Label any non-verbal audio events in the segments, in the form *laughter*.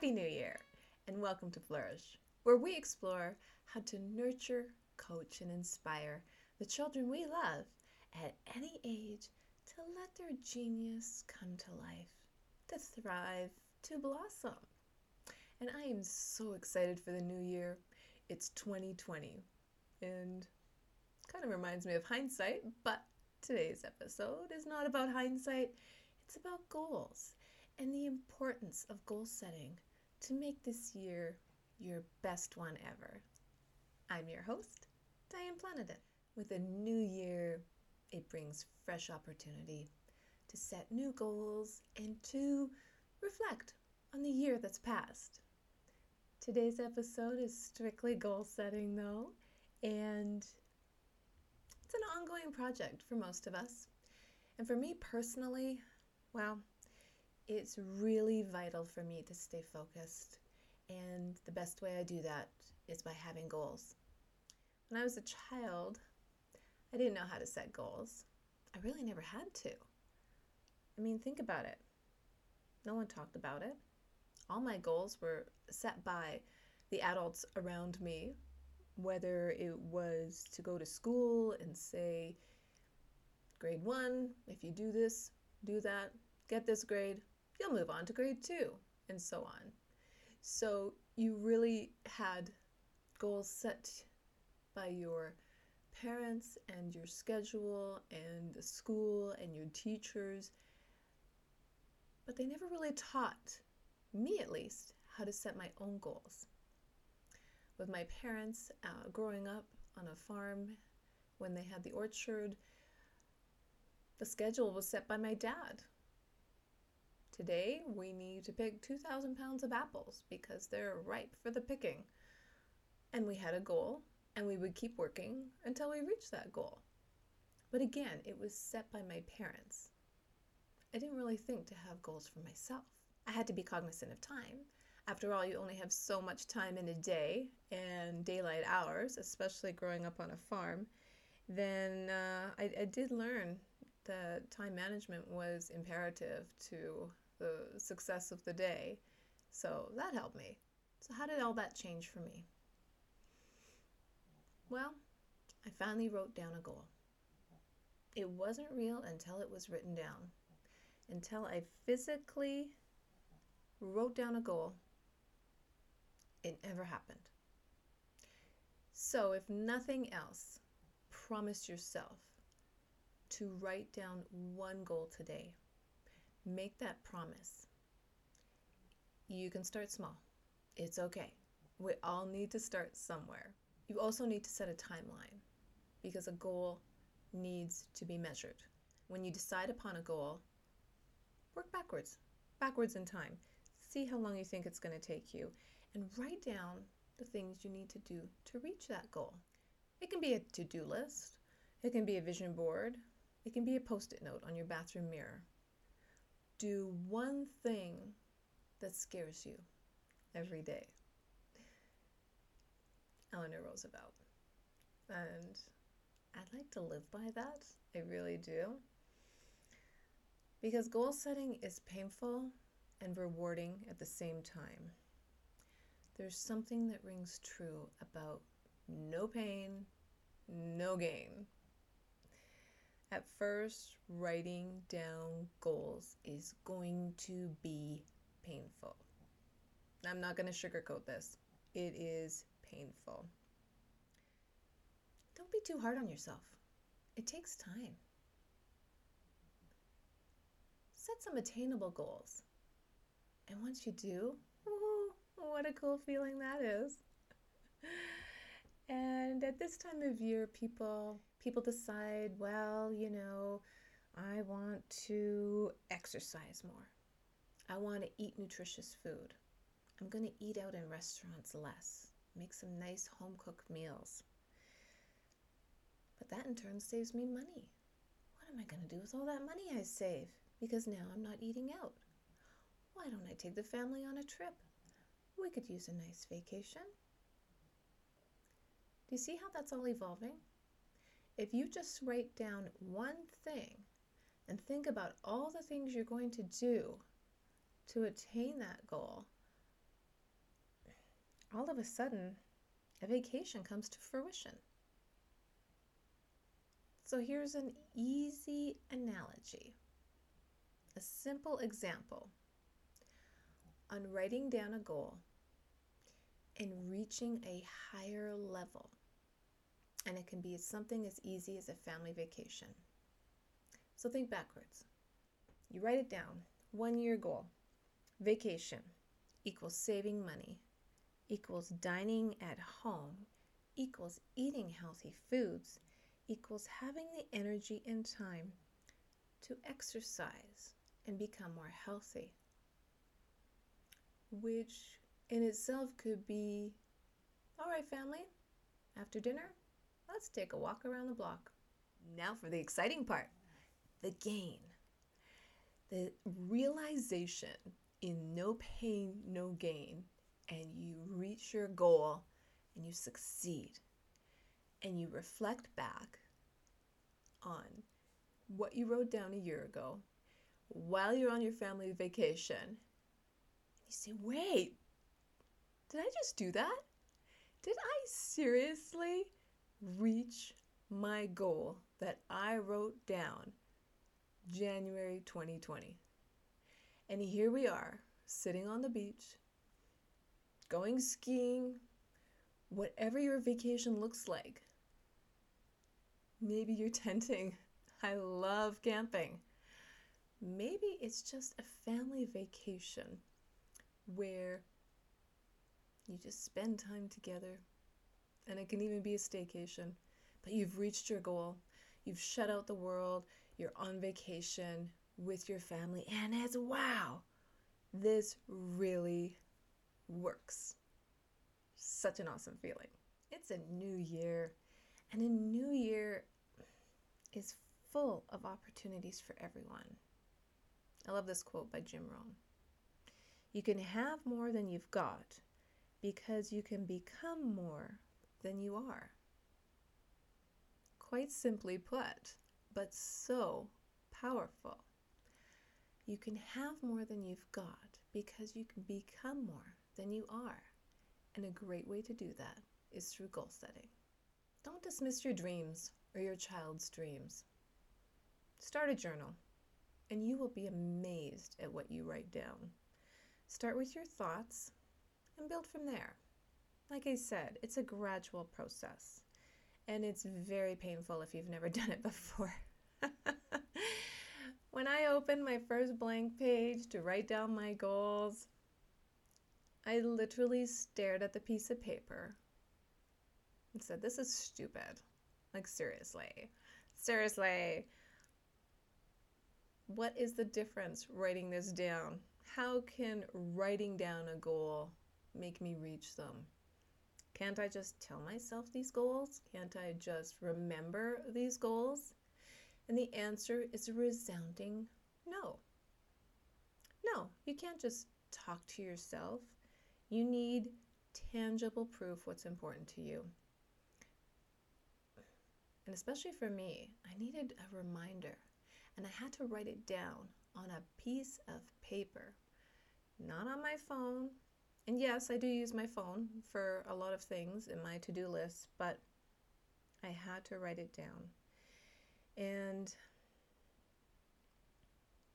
Happy New Year, and welcome to Flourish, where we explore how to nurture, coach, and inspire the children we love at any age to let their genius come to life, to thrive, to blossom. And I am so excited for the new year. It's 2020, and kind of reminds me of hindsight, but today's episode is not about hindsight, it's about goals and the importance of goal setting to make this year your best one ever. I'm your host, Diane Planadin. With a new year, it brings fresh opportunity to set new goals and to reflect on the year that's passed. Today's episode is strictly goal setting, though, and it's an ongoing project for most of us. And for me personally, well, it's really vital for me to stay focused. And the best way I do that is by having goals. When I was a child, I didn't know how to set goals. I really never had to. I mean, think about it. No one talked about it. All my goals were set by the adults around me, whether it was to go to school and say, grade one, if you do this, do that, get this grade, you'll move on to grade two, and so on. So you really had goals set by your parents and your schedule and the school and your teachers, but they never really taught me at least how to set my own goals. With my parents uh, growing up on a farm when they had the orchard, the schedule was set by my dad Today, we need to pick 2,000 pounds of apples because they're ripe for the picking. And we had a goal, and we would keep working until we reached that goal. But again, it was set by my parents. I didn't really think to have goals for myself. I had to be cognizant of time. After all, you only have so much time in a day and daylight hours, especially growing up on a farm. Then uh, I, I did learn that time management was imperative to the success of the day. So that helped me. So, how did all that change for me? Well, I finally wrote down a goal. It wasn't real until it was written down, until I physically wrote down a goal. It never happened. So, if nothing else, promise yourself to write down one goal today Make that promise. You can start small. It's okay. We all need to start somewhere. You also need to set a timeline because a goal needs to be measured. When you decide upon a goal, work backwards, backwards in time. See how long you think it's going to take you and write down the things you need to do to reach that goal. It can be a to do list, it can be a vision board, it can be a post it note on your bathroom mirror do one thing that scares you every day. Eleanor Roosevelt. And I'd like to live by that. I really do. Because goal setting is painful and rewarding at the same time. There's something that rings true about no pain, no gain. At first, writing down goals is going to be painful. I'm not going to sugarcoat this. It is painful. Don't be too hard on yourself. It takes time. Set some attainable goals. And once you do, woohoo, *laughs* what a cool feeling that is. *laughs* And at this time of year, people people decide, well, you know, I want to exercise more. I want to eat nutritious food. I'm going to eat out in restaurants less. Make some nice home cooked meals. But that in turn saves me money. What am I going to do with all that money I save? Because now I'm not eating out. Why don't I take the family on a trip? We could use a nice vacation. Do you see how that's all evolving? If you just write down one thing and think about all the things you're going to do to attain that goal, all of a sudden, a vacation comes to fruition. So here's an easy analogy, a simple example on writing down a goal and reaching a higher level. And it can be something as easy as a family vacation. So think backwards. You write it down one year goal vacation equals saving money, equals dining at home, equals eating healthy foods, equals having the energy and time to exercise and become more healthy. Which in itself could be all right, family, after dinner, let's take a walk around the block. Now for the exciting part the gain. The realization in no pain, no gain, and you reach your goal and you succeed. And you reflect back on what you wrote down a year ago while you're on your family vacation. You say, wait, did I just do that? Did I seriously reach my goal that I wrote down January 2020? And here we are, sitting on the beach, going skiing, whatever your vacation looks like. Maybe you're *laughs* tenting. I love camping. Maybe it's just a family vacation where you just spend time together. And it can even be a staycation. But you've reached your goal. You've shut out the world. You're on vacation with your family. And it's wow, this really works. Such an awesome feeling. It's a new year. And a new year is full of opportunities for everyone. I love this quote by Jim Rohn. You can have more than you've got because you can become more than you are. Quite simply put, but so powerful. You can have more than you've got because you can become more than you are. And a great way to do that is through goal setting. Don't dismiss your dreams or your child's dreams. Start a journal, and you will be amazed at what you write down. Start with your thoughts and build from there. Like I said, it's a gradual process and it's very painful if you've never *laughs* done it before. *laughs* when I opened my first blank page to write down my goals, I literally stared at the piece of paper and said, This is stupid. Like, seriously. Seriously. What is the difference writing this down? How can writing down a goal make me reach them? Can't I just tell myself these goals? Can't I just remember these goals? And the answer is a resounding no. No, you can't just talk to yourself. You need tangible proof what's important to you. And especially for me, I needed a reminder. And I had to write it down on a piece of paper, not on my phone, and yes, I do use my phone for a lot of things in my to do list, but I had to write it down. And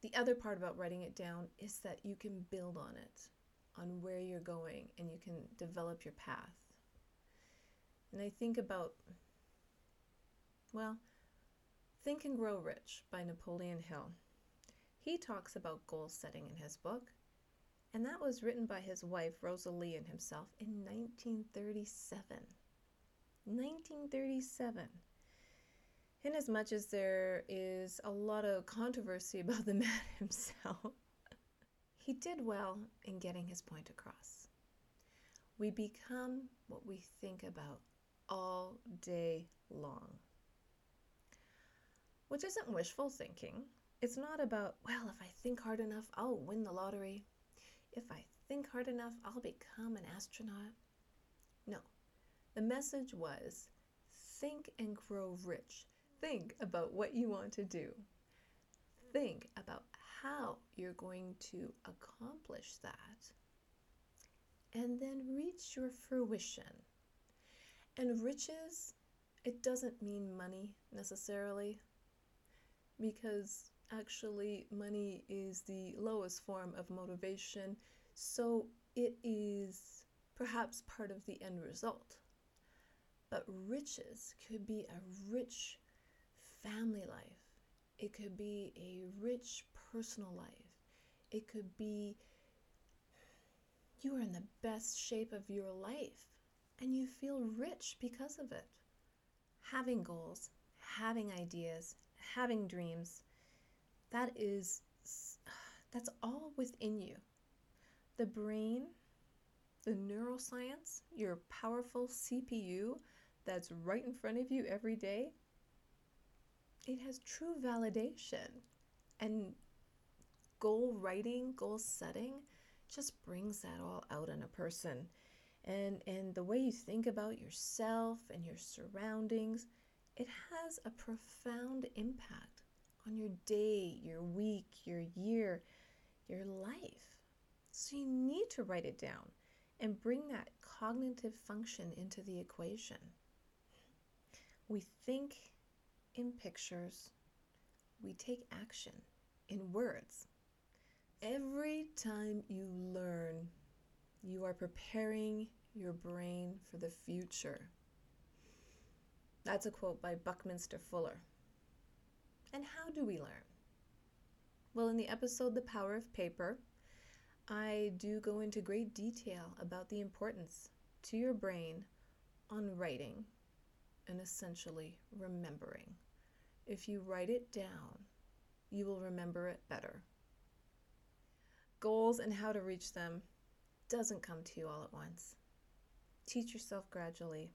the other part about writing it down is that you can build on it, on where you're going, and you can develop your path. And I think about, well, Think and Grow Rich by Napoleon Hill. He talks about goal setting in his book, and that was written by his wife, Rosalie, and himself in 1937. 1937. Inasmuch as there is a lot of controversy *laughs* about the man *laughs* himself, he did well in getting his point across. We become what we think about all day long, which isn't wishful thinking. It's not about, well, if I think hard enough, I'll win the lottery if I think hard enough, I'll become an astronaut. No, the message was think and grow rich. Think about what you want to do. Think about how you're going to accomplish that. and then reach your fruition. And riches, it doesn't mean money necessarily, because actually, money is the lowest form of motivation, so it is perhaps part of the end result. But riches could be a rich family life, it could be a rich personal life, it could be you are in the best shape of your life and you feel rich because of it. Having goals, having ideas, having dreams, that is *sighs* that's all within you. The brain, the neuroscience, your powerful CPU that's right in front of you every day, it has true validation. And goal writing, goal setting, just brings that all out in a person. And, and the way you think about yourself and your surroundings, it has a profound impact on your day, your week, your year, your life. So you need to write it down and bring that cognitive function into the equation. We think in pictures, we take action in words. Every time you learn, you are preparing your brain for the future. That's a quote by Buckminster Fuller. And how do we learn? Well, in the episode The Power of Paper, I do go into great detail about the importance to your brain on writing and essentially remembering. If you write it down, you will remember it better goals and how to reach them doesn't come to you all at once. Teach yourself gradually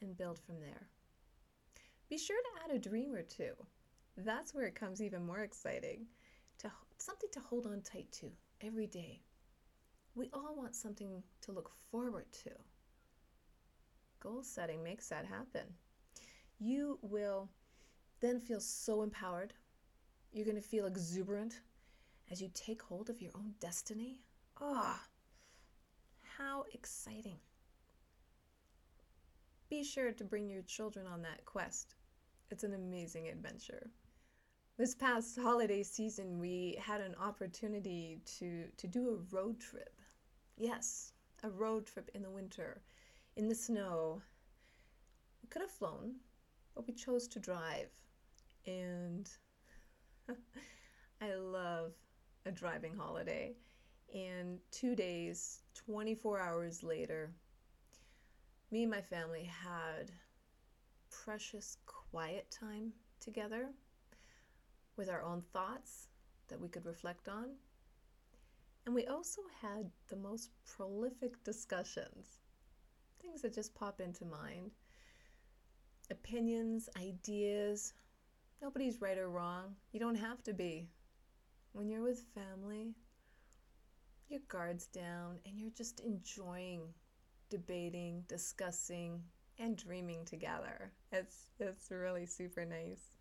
and build from there. Be sure to add a dream or two. That's where it comes even more exciting. To something to hold on tight to every day. We all want something to look forward to. Goal setting makes that happen. You will then feel so empowered. You're going to feel exuberant as you take hold of your own destiny. Ah, oh, how exciting! Be sure to bring your children on that quest. It's an amazing adventure. This past holiday season, we had an opportunity to, to do a road trip. Yes, a road trip in the winter, in the snow. We could have flown, but we chose to drive. And *laughs* I love a driving holiday. And two days, 24 hours later, me and my family had precious quiet time together with our own thoughts that we could reflect on. And we also had the most prolific discussions, things that just pop into mind, opinions, ideas. Nobody's right or wrong. You don't have to be. When you're with family, your guard's down and you're just enjoying debating, discussing, and dreaming together. It's it's really super nice.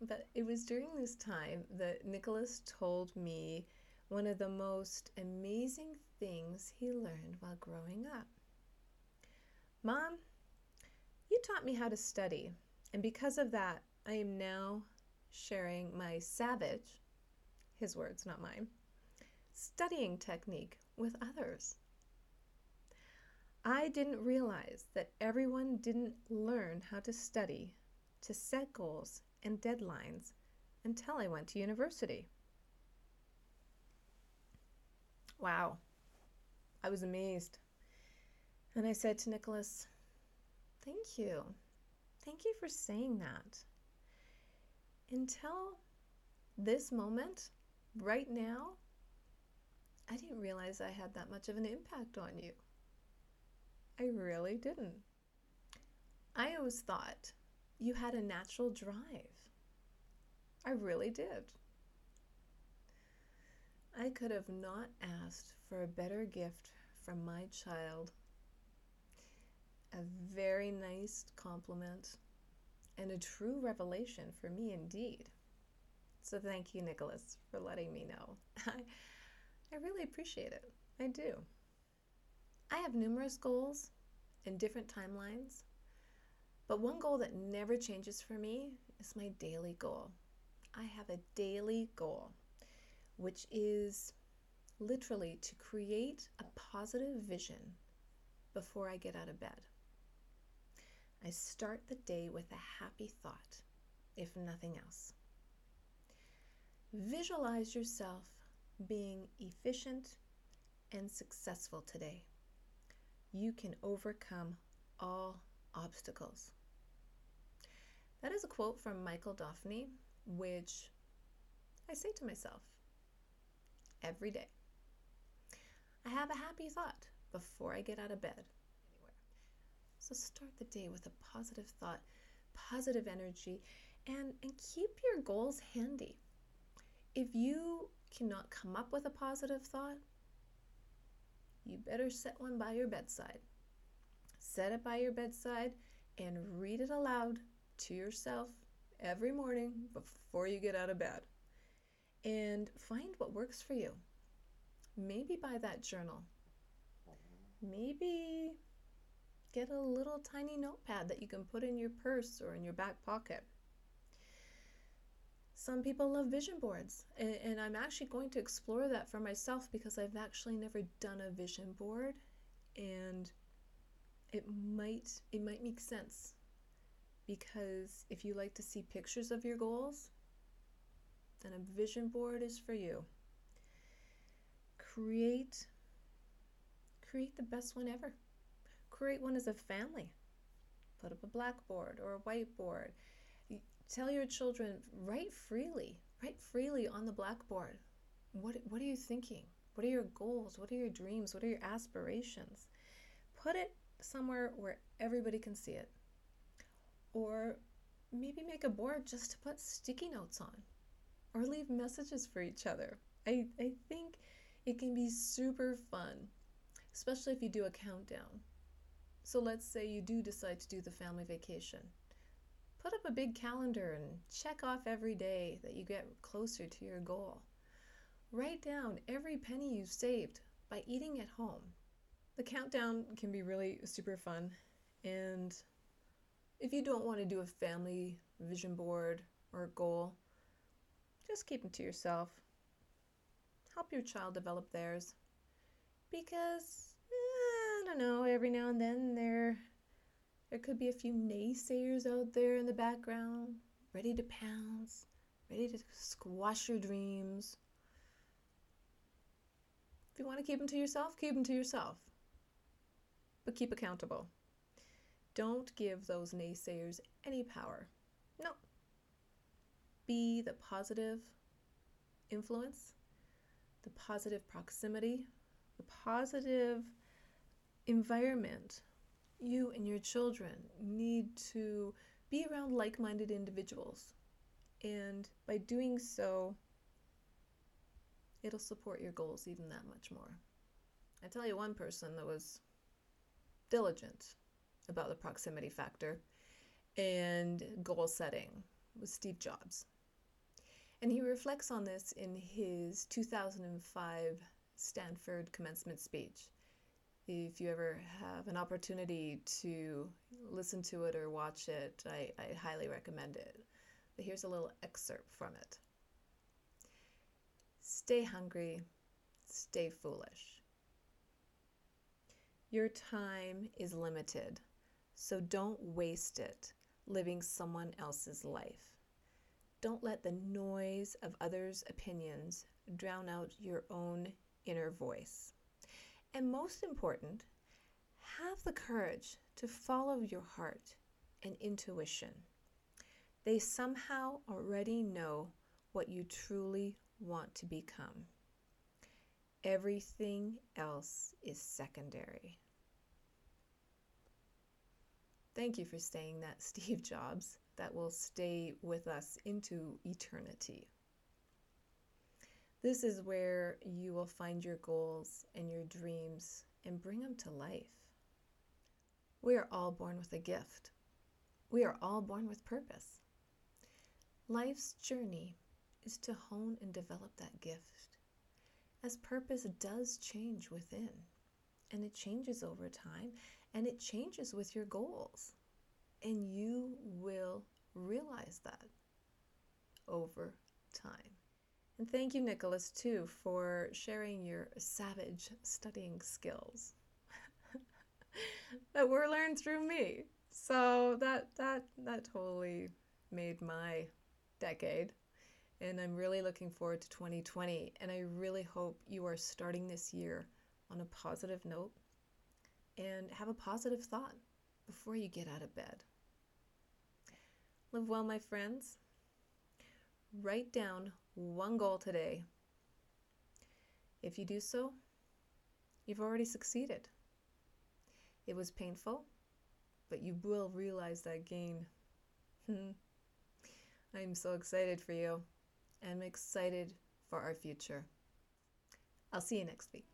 But it was during this time that Nicholas told me one of the most amazing things he learned while growing up. Mom, you taught me how to study, and because of that, I am now sharing my savage his words, not mine, studying technique with others. I didn't realize that everyone didn't learn how to study, to set goals and deadlines until I went to university. Wow, I was amazed. And I said to Nicholas, Thank you. Thank you for saying that. Until this moment, right now, I didn't realize I had that much of an impact on you. I really didn't. I always thought you had a natural drive. I really did. I could have not asked for a better gift from my child. A very nice compliment and a true revelation for me indeed. So thank you, Nicholas, for letting me know. *laughs* I, I really appreciate it. I do. I have numerous goals and different timelines, but one goal that never changes for me is my daily goal. I have a daily goal, which is literally to create a positive vision before I get out of bed. I start the day with a happy thought, if nothing else. Visualize yourself being efficient and successful today. You can overcome all obstacles. That is a quote from Michael Daphne, which I say to myself every day. I have a happy thought before I get out of bed. So start the day with a positive thought, positive energy, and, and keep your goals handy. If you cannot come up with a positive thought, you better set one by your bedside. Set it by your bedside and read it aloud to yourself every morning before you get out of bed. And find what works for you. Maybe buy that journal. Maybe get a little tiny notepad that you can put in your purse or in your back pocket. Some people love vision boards, and, and, I'm actually going to explore that for myself because I've actually never done a vision board, it might it might make sense because if you like to see pictures of your goals, then a vision board is for you. Create create the best one ever. Create one as a family. Put up a blackboard or a whiteboard Tell your children, write freely, write freely on the blackboard. What, what are you thinking? What are your goals? What are your dreams? What are your aspirations? Put it somewhere where everybody can see it. Or maybe make a board just to put sticky notes on or leave messages for each other. I, I think it can be super fun, especially if you do a countdown. So let's say you do decide to do the family vacation. Put up a big calendar and check off every day that you get closer to your goal. Write down every penny you've saved by eating at home. The countdown can be really super fun, and if you don't want to do a family vision board or a goal, just keep them to yourself. Help your child develop theirs. Because, eh, I don't know, every now and then they're there could be a few naysayers out there in the background, ready to pounce, ready to squash your dreams. If you want to keep them to yourself, keep them to yourself. But keep accountable. Don't give those naysayers any power. No. Be the positive influence, the positive proximity, the positive environment you and your children need to be around like minded individuals. And by doing so, it'll support your goals even that much more. I tell you one person that was diligent about the proximity factor and goal setting with Steve Jobs. And he reflects on this in his 2005 Stanford commencement speech. If you ever have an opportunity to listen to it or watch it, I, I highly recommend it. But here's a little excerpt from it Stay hungry, stay foolish. Your time is limited, so don't waste it living someone else's life. Don't let the noise of others' opinions drown out your own inner voice. And most important, have the courage to follow your heart and intuition. They somehow already know what you truly want to become. Everything else is secondary. Thank you for saying that, *laughs* Steve Jobs. That will stay with us into eternity. This is where you will find your goals and your dreams and bring them to life. We are all born with a gift. We are all born with purpose. Life's journey is to hone and develop that gift, as purpose does change within, and it changes over time and it changes with your goals. And you will realize that over time. And thank you, Nicholas, too, for sharing your savage studying skills *laughs* that were learned through me. So that that that totally made my decade. And I'm really looking forward to 2020. And I really hope you are starting this year on a positive note and have a positive thought before you get out of bed. Live well, my friends. Write down one goal today. If you do so, you've already succeeded. It was painful, but you will realize that gain. Hmm. I'm so excited for you. I'm excited for our future. I'll see you next week.